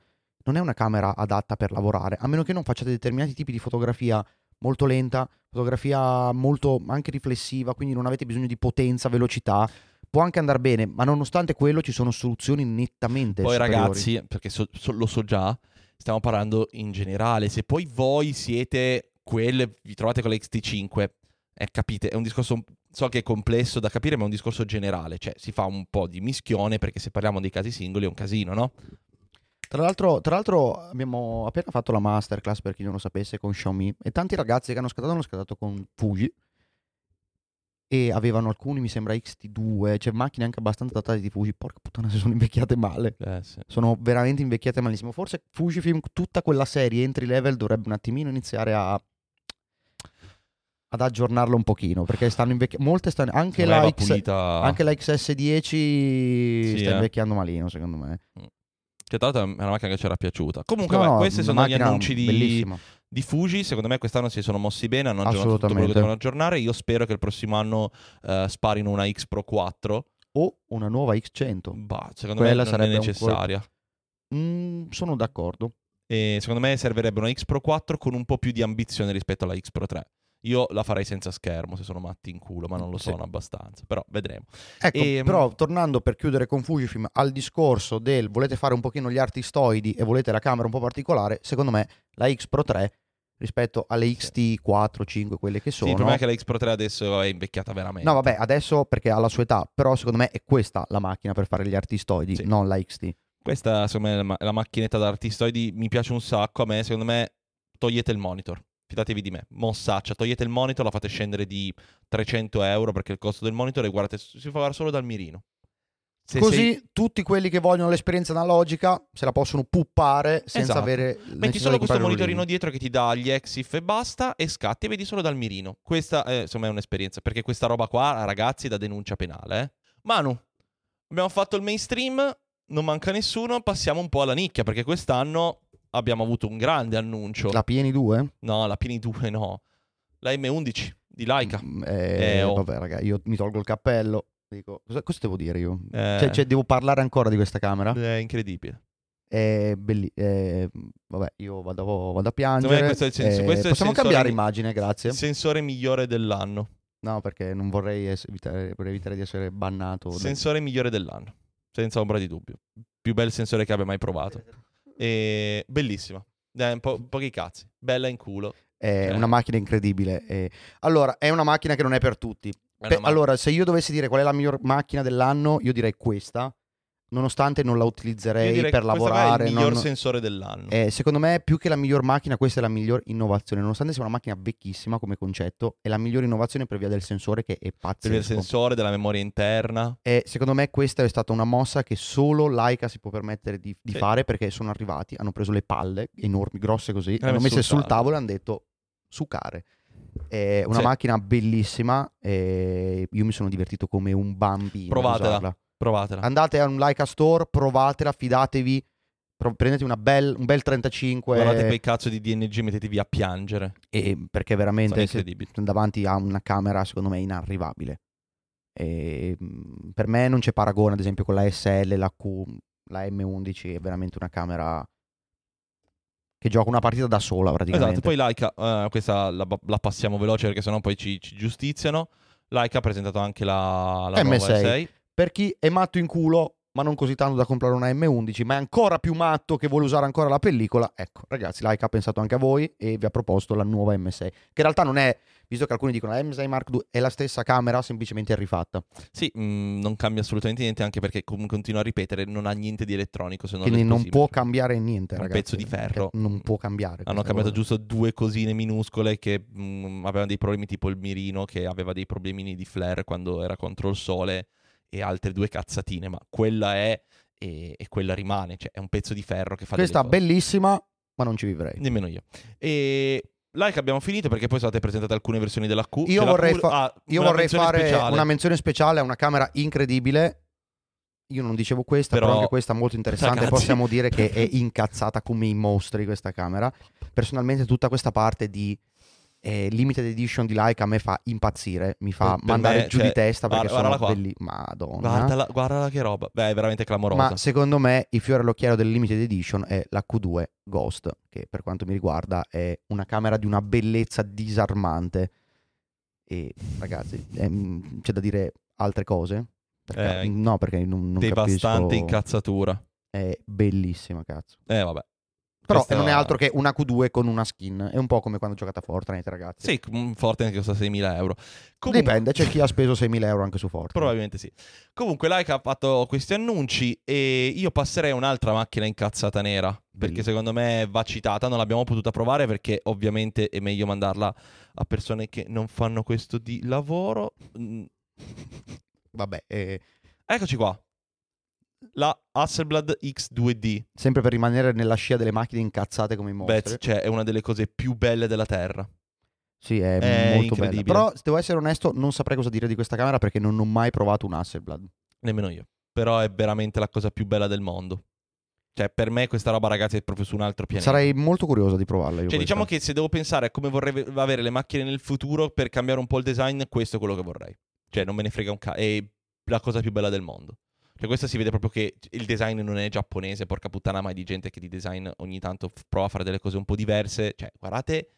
Speaker 2: non è una camera adatta per lavorare, a meno che non facciate determinati tipi di fotografia molto lenta, fotografia molto anche riflessiva, quindi non avete bisogno di potenza, velocità. Può anche andare bene, ma nonostante quello ci sono soluzioni nettamente
Speaker 1: Poi
Speaker 2: superiori.
Speaker 1: ragazzi, perché so- so- lo so già, stiamo parlando in generale. Se poi voi siete quelle, vi trovate con la XT5, eh, capite, è un discorso, so che è complesso da capire, ma è un discorso generale. Cioè, si fa un po' di mischione, perché se parliamo dei casi singoli è un casino, no?
Speaker 2: Tra l'altro, tra l'altro abbiamo appena fatto la masterclass, per chi non lo sapesse, con Xiaomi e tanti ragazzi che hanno scattato hanno scattato con Fuji e avevano alcuni, mi sembra, XT2, cioè macchine anche abbastanza datate di Fuji. Porca puttana, se sono invecchiate male.
Speaker 1: Eh, sì.
Speaker 2: Sono veramente invecchiate malissimo. Forse Fujifilm, tutta quella serie entry level, dovrebbe un attimino iniziare a ad aggiornarlo un pochino perché stanno invecchiando molte stanno anche la, X-
Speaker 1: pulita-
Speaker 2: anche la XS10
Speaker 1: Sì,
Speaker 2: sta
Speaker 1: eh.
Speaker 2: invecchiando malino secondo me
Speaker 1: Che tra l'altro è una macchina che ci era piaciuta. Comunque,
Speaker 2: No, no,
Speaker 1: questi sono gli annunci di, di Fuji. Secondo me quest'anno si sono mossi bene, hanno aggiornato tutto quello che devono aggiornare. Io spero che il prossimo anno eh, sparino una X Pro 4.
Speaker 2: o una nuova X100
Speaker 1: Bah, secondo
Speaker 2: Quella
Speaker 1: me non è necessaria.
Speaker 2: Mm, sono d'accordo
Speaker 1: E secondo me servirebbe una X Pro 4 con un po' più di ambizione rispetto alla X Pro 3. Io la farei senza schermo se sono matti in culo, ma non lo
Speaker 2: Sì.
Speaker 1: sono abbastanza. Però vedremo.
Speaker 2: Ecco,
Speaker 1: Ehm,
Speaker 2: però tornando per chiudere con Fujifilm al discorso del volete fare un pochino gli artistoidi e volete la camera un po' particolare, secondo me la X Pro 3 rispetto alle XT 4, 5, quelle che
Speaker 1: Sì,
Speaker 2: sono.
Speaker 1: il problema è che la X Pro 3 adesso è invecchiata veramente.
Speaker 2: No, vabbè, adesso perché ha la sua età, però secondo me è questa la macchina per fare gli artistoidi,
Speaker 1: Sì.
Speaker 2: non la XT.
Speaker 1: Questa, secondo me, è la, ma- la macchinetta da artistoidi mi piace un sacco. A me, secondo me, togliete il monitor. Fidatevi di me. Mossaccia, togliete il monitor, la fate scendere di 300 euro perché il costo del monitor e guardate, si fa solo dal mirino. Se
Speaker 2: Così
Speaker 1: sei-
Speaker 2: tutti quelli che vogliono l'esperienza analogica se la possono puppare senza
Speaker 1: Esatto.
Speaker 2: avere
Speaker 1: Metti solo questo monitorino dietro che ti dà gli exif e basta e scatti e vedi solo dal mirino. Questa è, insomma, è un'esperienza perché questa roba qua, ragazzi, da denuncia penale. eh. Manu, abbiamo fatto il mainstream, non manca nessuno, passiamo un po' alla nicchia perché quest'anno abbiamo avuto un grande annuncio.
Speaker 2: La Pieni 2?
Speaker 1: No, la Pini 2 no. La M11 di Laika.
Speaker 2: Mm, eh,
Speaker 1: Eh, oh.
Speaker 2: Vabbè, raga, io mi tolgo il cappello. Dico, cosa, cosa devo dire io?
Speaker 1: Eh.
Speaker 2: Cioè, cioè, devo parlare ancora di questa camera?
Speaker 1: È incredibile.
Speaker 2: È belli- eh, vabbè, io vado, vado a piangere.
Speaker 1: questo è il senso-
Speaker 2: Eh,
Speaker 1: questo è il
Speaker 2: possiamo cambiare immagine, grazie.
Speaker 1: Il sensore migliore dell'anno.
Speaker 2: No, perché non vorrei, ess- evitare, vorrei evitare di essere bannato.
Speaker 1: Sensore migliore dell'anno. Senza ombra di dubbio. Più bel sensore che abbia mai provato. E bellissima. Un po- pochi cazzi. Bella in culo.
Speaker 2: È
Speaker 1: Cioè-
Speaker 2: una macchina incredibile. eh. Allora, è una macchina che non è per tutti.
Speaker 1: È
Speaker 2: Pe- allora, se io dovessi dire qual è la miglior macchina dell'anno, io direi questa. Nonostante non la utilizzerei per lavorare.
Speaker 1: È il miglior
Speaker 2: non-
Speaker 1: sensore dell'anno.
Speaker 2: eh, secondo me, più che la miglior macchina, questa è la miglior innovazione. Nonostante sia una macchina vecchissima come concetto, è la migliore innovazione per via del sensore che è
Speaker 1: Per il
Speaker 2: pazzesco.
Speaker 1: sensore, della memoria interna.
Speaker 2: E secondo me questa è stata una mossa che solo Laika si può permettere di, di
Speaker 1: Sì.
Speaker 2: fare perché sono arrivati, hanno preso le palle enormi, grosse così,
Speaker 1: Le
Speaker 2: le hanno messe
Speaker 1: sul tavolo.
Speaker 2: tavolo e hanno detto sucare. È una
Speaker 1: Sì.
Speaker 2: macchina bellissima io mi sono divertito come un bambino. a
Speaker 1: Provatela. Provatela.
Speaker 2: Andate a un Laika Store, provatela, fidatevi, pro- prendete una bel- un bel 35
Speaker 1: Guardate quei cazzo di DNG, mettetevi a piangere.
Speaker 2: e perché veramente davanti a una camera secondo me inarrivabile. E, per me non c'è paragone, ad esempio, con la SL, la Q, la M11 è veramente una camera che gioca una partita da sola praticamente.
Speaker 1: Esatto, poi Laika, eh, questa la, la passiamo veloce perché sennò poi ci, ci giustiziano. Laika ha presentato anche la, la nuova
Speaker 2: M6.
Speaker 1: S6.
Speaker 2: Per chi è matto in culo, ma non così tanto da comprare una M11, ma è ancora più matto che vuole usare ancora la pellicola. Ecco, ragazzi, Leica ha pensato anche a voi e vi ha proposto la nuova M6, che in realtà non è, visto che alcuni dicono la M6 Mark II è la stessa camera, semplicemente è rifatta.
Speaker 1: Sì, mh, non cambia assolutamente niente, anche perché comunque continuo a ripetere, non ha niente di elettronico. Se non
Speaker 2: Quindi non può cambiare niente,
Speaker 1: Un
Speaker 2: ragazzi.
Speaker 1: pezzo di ferro.
Speaker 2: perché Non può cambiare.
Speaker 1: Hanno cambiato
Speaker 2: cosa.
Speaker 1: giusto due cosine minuscole che mh, avevano dei problemi, tipo il mirino che aveva dei problemini di flare quando era contro il sole e altre due cazzatine, ma quella è e, e quella rimane, cioè è un pezzo di ferro che fa
Speaker 2: Questa bellissima, ma non ci vivrei.
Speaker 1: Nemmeno io. E like abbiamo finito perché poi sono state presentate alcune versioni della Q.
Speaker 2: Io
Speaker 1: C'è
Speaker 2: vorrei
Speaker 1: Q-
Speaker 2: fa-
Speaker 1: ah,
Speaker 2: Io vorrei fare
Speaker 1: speciale.
Speaker 2: una menzione speciale a una camera incredibile. Io non dicevo questa, però,
Speaker 1: Però,
Speaker 2: anche questa è molto interessante.
Speaker 1: ragazzi-
Speaker 2: Possiamo dire che è *laughs* incazzata come i mostri questa camera. Personalmente tutta questa parte di eh, limited edition di Leica a me fa impazzire, mi fa
Speaker 1: Per-
Speaker 2: mandare
Speaker 1: me,
Speaker 2: giù
Speaker 1: cioè,
Speaker 2: di testa perché
Speaker 1: guarda-
Speaker 2: sono
Speaker 1: qua.
Speaker 2: belli. Madonna.
Speaker 1: Guardala, guardala che roba. Beh, è veramente clamorosa.
Speaker 2: Ma secondo me il fiore all'occhiello delle limited edition è la Q2 Ghost, che per quanto mi riguarda è una camera di una bellezza disarmante. E ragazzi, ehm, c'è da dire altre cose? Perché-
Speaker 1: Eh,
Speaker 2: no, perché non, non
Speaker 1: Devastante
Speaker 2: capisco.
Speaker 1: incazzatura.
Speaker 2: È bellissima, cazzo.
Speaker 1: Eh, vabbè.
Speaker 2: Però
Speaker 1: Questa-
Speaker 2: non è altro che una Q2 con una skin. È un po' come quando giocate a Fortnite, ragazzi.
Speaker 1: Sì, Fortnite che costa 6.000 euro. Comunque,
Speaker 2: Dipende, c'è chi ha speso 6.000 euro anche su Fortnite.
Speaker 1: Probabilmente sì. Comunque, Leica ha fatto questi annunci e io passerei a un'altra macchina incazzata nera. Perché
Speaker 2: Bello.
Speaker 1: secondo me va citata. Non l'abbiamo potuta provare perché ovviamente è meglio mandarla a persone che non fanno questo di lavoro. Mm,
Speaker 2: Vabbè, eh,
Speaker 1: Eccoci qua. La Hasselblad X2D.
Speaker 2: sempre per rimanere nella scia delle macchine incazzate come i mostri.
Speaker 1: Beh, cioè, è una delle cose più belle della Terra.
Speaker 2: Sì, è,
Speaker 1: È
Speaker 2: molto bella. Però, se devo essere onesto, non saprei cosa dire di questa camera perché non ho mai provato un Hasselblad.
Speaker 1: Nemmeno io. Però è veramente la cosa più bella del mondo. Cioè, per me questa roba, ragazzi, è proprio su un altro pianeta.
Speaker 2: Sarei molto curioso di provarla. Io
Speaker 1: Cioè, diciamo che se devo pensare a come vorrei ve- avere le macchine nel futuro per cambiare un po' il design, questo è quello che vorrei. Cioè, non me ne frega un cazzo. È la cosa più bella del mondo. Cioè, questa si vede proprio che il design non è giapponese, porca puttana, ma è di gente che di design ogni tanto prova a fare delle cose un po' diverse. Cioè, guardate,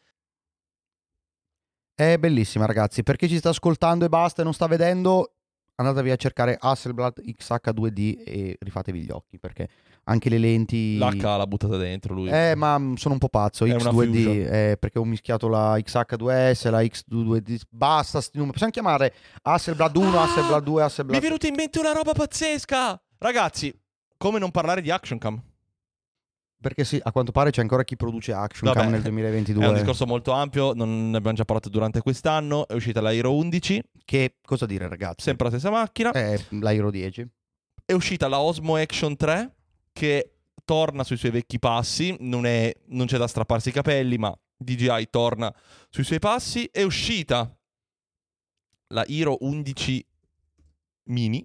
Speaker 2: È bellissima, ragazzi. Per chi ci sta ascoltando e basta e non sta vedendo, andatevi a cercare Hasselblad XH2D e rifatevi gli occhi perché anche le lenti.
Speaker 1: l'H l'ha buttata dentro lui.
Speaker 2: Eh, ma sono un po' pazzo.
Speaker 1: È una
Speaker 2: X2D
Speaker 1: fusion.
Speaker 2: eh, perché ho mischiato la XH2S, la X2D. Basta. Possiamo chiamare Hasselblad 1,
Speaker 1: Ah!
Speaker 2: Hasselblad 2,
Speaker 1: Mi
Speaker 2: Hasselblad
Speaker 1: è venuta in mente una roba pazzesca! Ragazzi, come non parlare di Action Cam?
Speaker 2: Perché sì, a quanto pare c'è ancora chi produce Action
Speaker 1: Vabbè,
Speaker 2: Cam nel 2022. *laughs*
Speaker 1: È un discorso molto ampio, non ne abbiamo già parlato durante quest'anno. È uscita la Hero 11,
Speaker 2: Che cosa dire, ragazzi?
Speaker 1: sempre la stessa macchina.
Speaker 2: È la Hero 10.
Speaker 1: È uscita la Osmo Action 3 che torna sui suoi vecchi passi, non, è- non c'è da strapparsi i capelli, ma DJI torna sui suoi passi. È uscita la Hero 11 Mini.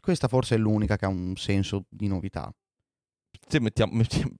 Speaker 2: Questa forse è l'unica che ha un senso di novità.
Speaker 1: Se mettiamo, mettiamo-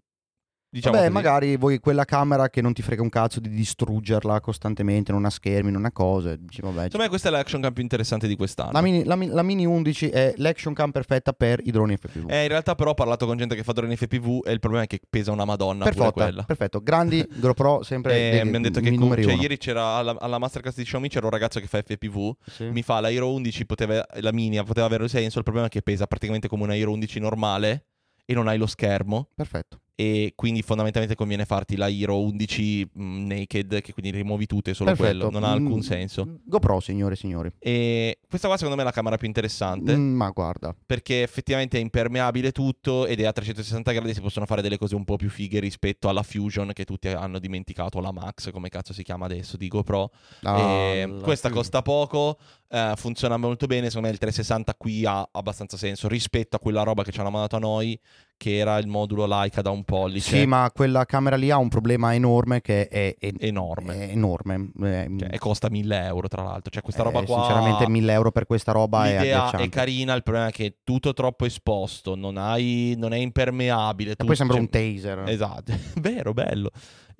Speaker 1: diciamo così.
Speaker 2: magari vuoi quella camera che non ti frega un cazzo di distruggerla costantemente, non ha schermi, non ha cose. Dici, vabbè,
Speaker 1: Secondo me questa è l'action cam più interessante di quest'anno.
Speaker 2: la, mini, la la Mini 11 è l'action cam perfetta per i droni FPV.
Speaker 1: Eh, in realtà però ho parlato con gente che fa droni FPV e il problema è che pesa una madonna quella.
Speaker 2: perfetto. Grandi *laughs* GoPro sempre
Speaker 1: E
Speaker 2: dei-
Speaker 1: mi hanno detto che
Speaker 2: numeri
Speaker 1: cioè, ieri c'era alla, alla Masterclass di Xiaomi c'era un ragazzo che fa FPV
Speaker 2: Sì.
Speaker 1: mi fa la Hero 11 poteva, la mini poteva avere senso il problema è che pesa praticamente come una Hero 11 normale e non hai lo schermo
Speaker 2: Perfetto.
Speaker 1: E quindi fondamentalmente conviene farti la Hero 11 mh, naked che quindi rimuovi tutto e solo
Speaker 2: perfetto.
Speaker 1: quello non ha alcun
Speaker 2: Mm,
Speaker 1: senso
Speaker 2: GoPro, signore e signori.
Speaker 1: e questa qua secondo me è la camera più interessante
Speaker 2: Mm, ma guarda,
Speaker 1: perché effettivamente è impermeabile tutto ed è a 360 gradi si possono fare delle cose un po' più fighe rispetto alla Fusion che tutti hanno dimenticato, la Max come cazzo si chiama adesso di GoPro.
Speaker 2: ah,
Speaker 1: questa costa poco, eh, funziona molto bene, secondo me il 360 qui ha abbastanza senso rispetto a quella roba che ci hanno mandato a noi che era il modulo Leica da un pollice.
Speaker 2: Sì, ma quella camera lì ha un problema enorme che è, è-
Speaker 1: enorme.
Speaker 2: è enorme. Eh,
Speaker 1: Cioè, e costa 1000 euro tra l'altro. Cioè, questa
Speaker 2: eh,
Speaker 1: roba qua.
Speaker 2: Sinceramente 1000 euro per questa roba è agghiacciante.
Speaker 1: è carina, il problema è che è tutto troppo esposto, non, hai, non è impermeabile.
Speaker 2: E
Speaker 1: tutto-
Speaker 2: poi sembra
Speaker 1: cioè-
Speaker 2: un taser.
Speaker 1: Esatto, *laughs* vero, bello.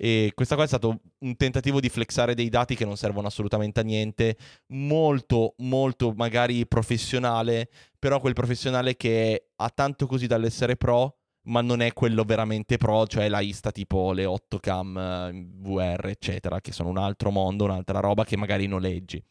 Speaker 1: E questa qua è stato un tentativo di flexare dei dati che non servono assolutamente a niente, molto, molto magari professionale, però quel professionale che ha tanto così dall'essere pro, ma non è quello veramente pro, cioè la Insta tipo le 8 cam VR, eccetera, che sono un altro mondo, un'altra roba che magari noleggi.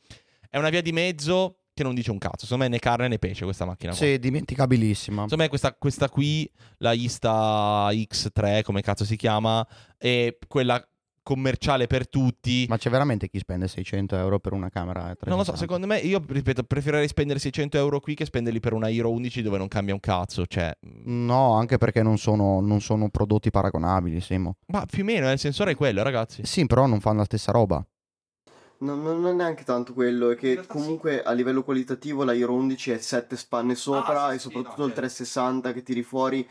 Speaker 1: È una via di mezzo che non dice un cazzo. Secondo me né carne né pesce questa macchina qua.
Speaker 2: Sì, dimenticabilissima.
Speaker 1: Secondo me questa, questa qui, la Ista X3, come cazzo si chiama, è quella commerciale per tutti.
Speaker 2: Ma c'è veramente chi spende 600 euro per una camera 360?
Speaker 1: Non lo so, secondo me io ripeto, preferirei spendere 600 euro qui che spenderli per una Hero 11 dove non cambia un cazzo. Cioè,
Speaker 2: No, anche perché non sono, non sono prodotti paragonabili, Simo.
Speaker 1: ma più o meno eh, il sensore è quello, ragazzi.
Speaker 2: Sì, però non fanno la stessa roba.
Speaker 3: No, no, non è neanche tanto quello, è che comunque a livello qualitativo la Hero 11 è 7 spanne sopra
Speaker 1: Ah, sì,
Speaker 3: e
Speaker 1: sì,
Speaker 3: soprattutto
Speaker 1: no,
Speaker 3: il
Speaker 1: certo.
Speaker 3: 360 che tiri fuori.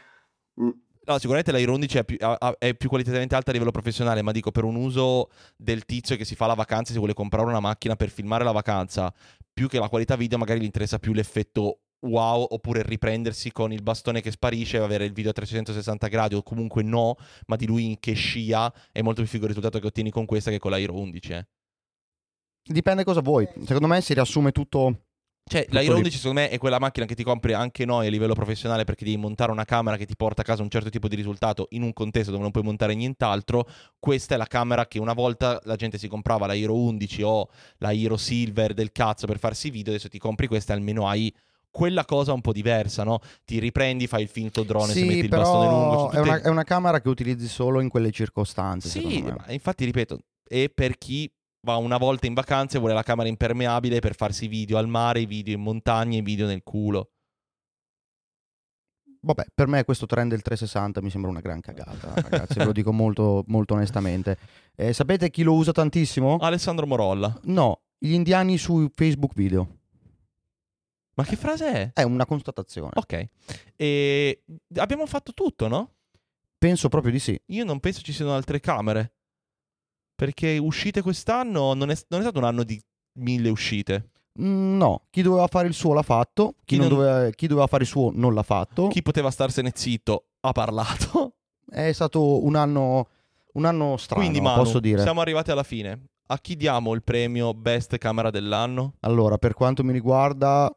Speaker 3: mm,
Speaker 1: No, sicuramente la Hero 11 è più, è più qualitativamente alta a livello professionale, ma dico per un uso del tizio che si fa la vacanza e si vuole comprare una macchina per filmare la vacanza, più che la qualità video, magari gli interessa più l'effetto wow, oppure riprendersi con il bastone che sparisce e avere il video a 360 gradi, o comunque no, ma di lui in che scia è molto più figo il risultato che ottieni con questa che con la Hero 11. eh.
Speaker 2: Dipende cosa vuoi. Secondo me si riassume tutto.
Speaker 1: Cioè, la Hero
Speaker 2: lì.
Speaker 1: 11 secondo me è quella macchina che ti compri anche noi a livello professionale perché devi montare una camera che ti porta a casa un certo tipo di risultato in un contesto dove non puoi montare nient'altro. Questa è la camera che una volta la gente si comprava la Hero 11 o la Hero Silver del cazzo per farsi video, adesso ti compri questa e almeno hai quella cosa un po' diversa, no? Ti riprendi, fai il finto drone, se metti
Speaker 2: Sì,
Speaker 1: il bastone lungo.
Speaker 2: è una, è una camera che utilizzi solo in quelle circostanze.
Speaker 1: Sì, infatti ripeto, è per chi va una volta in vacanza e vuole la camera impermeabile per farsi video al mare, video in montagna, video nel culo.
Speaker 2: Vabbè, per me questo trend del 360 mi sembra una gran cagata, ragazzi, ve lo dico molto, molto onestamente. Eh, sapete chi lo usa tantissimo?
Speaker 1: Alessandro Morolla.
Speaker 2: No, gli indiani su Facebook video.
Speaker 1: Ma che frase è?
Speaker 2: È una constatazione.
Speaker 1: Ok. E abbiamo fatto tutto, no?
Speaker 2: Penso proprio di sì.
Speaker 1: Io non penso ci siano altre camere. Perché uscite quest'anno non è, non è stato un anno di mille uscite.
Speaker 2: Mm, No, chi doveva fare il suo l'ha fatto, chi,
Speaker 1: Chi
Speaker 2: non
Speaker 1: non-
Speaker 2: doveva, chi doveva fare il suo non l'ha fatto.
Speaker 1: Chi poteva starsene zitto ha parlato. *laughs*
Speaker 2: È stato un anno, un anno strano,
Speaker 1: Quindi, Manu,
Speaker 2: posso dire.
Speaker 1: siamo arrivati alla fine. A chi diamo il premio Best Camera dell'anno?
Speaker 2: Allora, per quanto mi riguarda,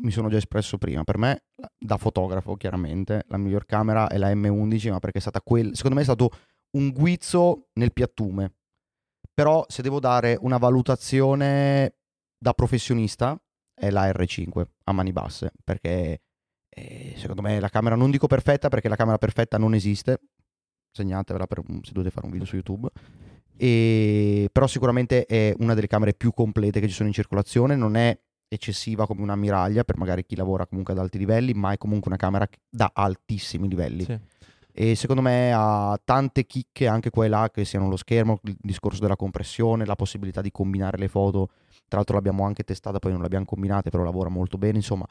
Speaker 2: mi sono già espresso prima. Per me, da fotografo, chiaramente, la miglior camera è la M11, ma perché è stata quella. Secondo me è stato un guizzo nel piattume. Però, se devo dare una valutazione da professionista, è la R5 a mani basse. Perché eh, secondo me la camera, non dico perfetta, perché la camera perfetta non esiste. Segnatevela per, se dovete fare un video su YouTube. E- però sicuramente è una delle camere più complete che ci sono in circolazione, non è eccessiva come una miraglia per magari chi lavora comunque ad alti livelli, ma è comunque una camera da altissimi livelli.
Speaker 1: Sì.
Speaker 2: E secondo me ha tante chicche anche qua e là, che siano lo schermo, il discorso della compressione, la possibilità di combinare le foto. Tra l'altro l'abbiamo anche testata, poi non l'abbiamo combinate, però lavora molto bene. Insomma,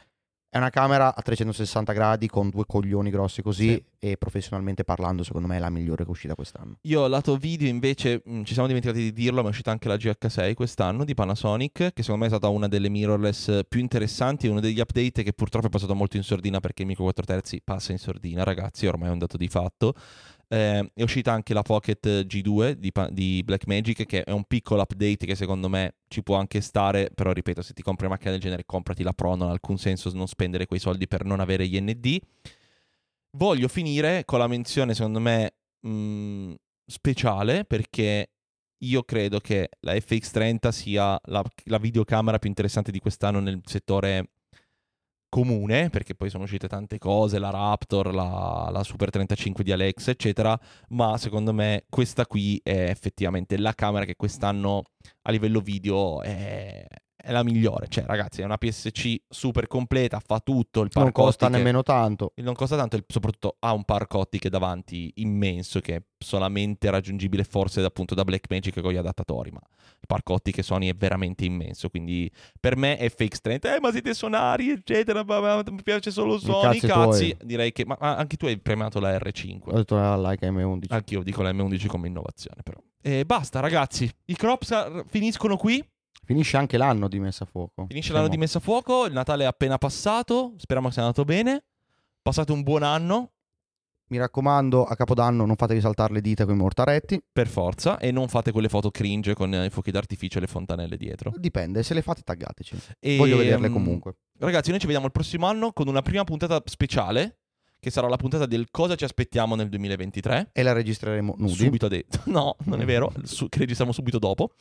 Speaker 2: è una camera a 360 gradi con due coglioni grossi così
Speaker 1: Sì.
Speaker 2: e professionalmente parlando secondo me è la migliore che è uscita quest'anno.
Speaker 1: Io lato video invece, mh, ci siamo dimenticati di dirlo, ma è uscita anche la GH6 quest'anno di Panasonic, che secondo me è stata una delle mirrorless più interessanti, uno degli update che purtroppo è passato molto in sordina perché il micro 4 terzi passa in sordina, ragazzi, ormai è un dato di fatto. Eh, è uscita anche la Pocket G2 di, di Blackmagic, che è un piccolo update che secondo me ci può anche stare, però ripeto, se ti compri una macchina del genere, comprati la Pro, non ha alcun senso non spendere quei soldi per non avere gli ND. Voglio finire con la menzione, secondo me, mh, speciale, perché io credo che la FX30 sia la, la videocamera più interessante di quest'anno nel settore comune, perché poi sono uscite tante cose, la Raptor, la, la Super 35 di Alexa, eccetera, ma secondo me questa qui è effettivamente la camera che quest'anno a livello video è, è la migliore. Cioè, ragazzi, è una PSC super completa, fa tutto, il
Speaker 2: Non costa nemmeno tanto.
Speaker 1: non costa tanto soprattutto ha un parco ottiche davanti immenso che è solamente raggiungibile forse da, appunto da Blackmagic con gli adattatori, ma il parco ottiche Sony è veramente immenso, quindi per me FX30, eh ma siete sonari eccetera, ma, ma- mi piace solo Sony,
Speaker 2: cazzi
Speaker 1: cazzi, direi che, ma, ma anche tu hai premiato la R5.
Speaker 2: Ho detto la Leica M11.
Speaker 1: Anch'io dico la M11 come innovazione, però. E basta, ragazzi. I crops ah, finiscono qui.
Speaker 2: Finisce anche l'anno di messa a fuoco.
Speaker 1: Finisce l'anno di messa a fuoco. Il Natale è appena passato. Speriamo che sia andato bene. Passate un buon anno,
Speaker 2: Mi raccomando, a Capodanno non fatevi saltare le dita con i mortaretti.
Speaker 1: per forza. E non fate quelle foto cringe con i fuochi d'artificio e le fontanelle dietro.
Speaker 2: Dipende, se le fate taggateci.
Speaker 1: E,
Speaker 2: Voglio vederle comunque.
Speaker 1: Ragazzi, noi ci vediamo il prossimo anno con una prima puntata speciale. Che sarà la puntata del cosa ci aspettiamo nel 2023.
Speaker 2: E la registreremo nudi.
Speaker 1: Subito detto. *laughs* No, non è vero. *laughs* Su- che registriamo subito dopo.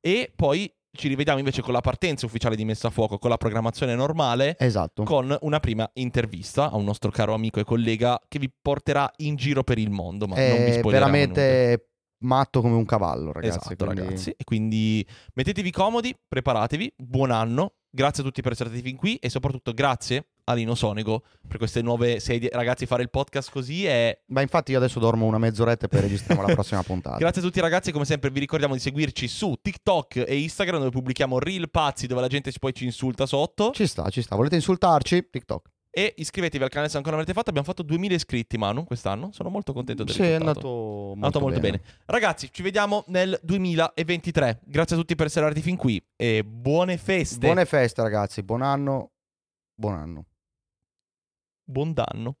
Speaker 1: E poi ci rivediamo invece con la partenza ufficiale di Messa a Fuoco, con la programmazione normale,
Speaker 2: Esatto.
Speaker 1: con una prima intervista a un nostro caro amico e collega che vi porterà in giro per il mondo. Ma non vi
Speaker 2: È
Speaker 1: spoileriamo nulla.
Speaker 2: veramente matto come un cavallo, ragazzi.
Speaker 1: Esatto,
Speaker 2: quindi-
Speaker 1: ragazzi. E quindi mettetevi comodi, preparatevi, buon anno. Grazie a tutti per essere stati fin qui e soprattutto grazie a Lino Sonego per queste nuove sedie. Ragazzi, fare il podcast così è
Speaker 2: Ma infatti io adesso dormo una mezz'oretta e poi registriamo la *laughs* prossima puntata.
Speaker 1: Grazie a tutti ragazzi, come sempre vi ricordiamo di seguirci su TikTok e Instagram dove pubblichiamo reel pazzi dove la gente poi ci insulta sotto
Speaker 2: Ci sta, ci sta. Volete insultarci? TikTok.
Speaker 1: E iscrivetevi al canale se ancora non l'avete fatto, abbiamo fatto 2000 iscritti Manu quest'anno, sono molto contento del
Speaker 2: Sì, è
Speaker 1: risultato.
Speaker 2: andato molto,
Speaker 1: È andato molto bene. Ragazzi, ci vediamo nel 2023. Grazie a tutti per essere arrivati fin qui e buone feste.
Speaker 2: Buone feste, ragazzi. Buon anno. Buon anno.
Speaker 1: Buon danno.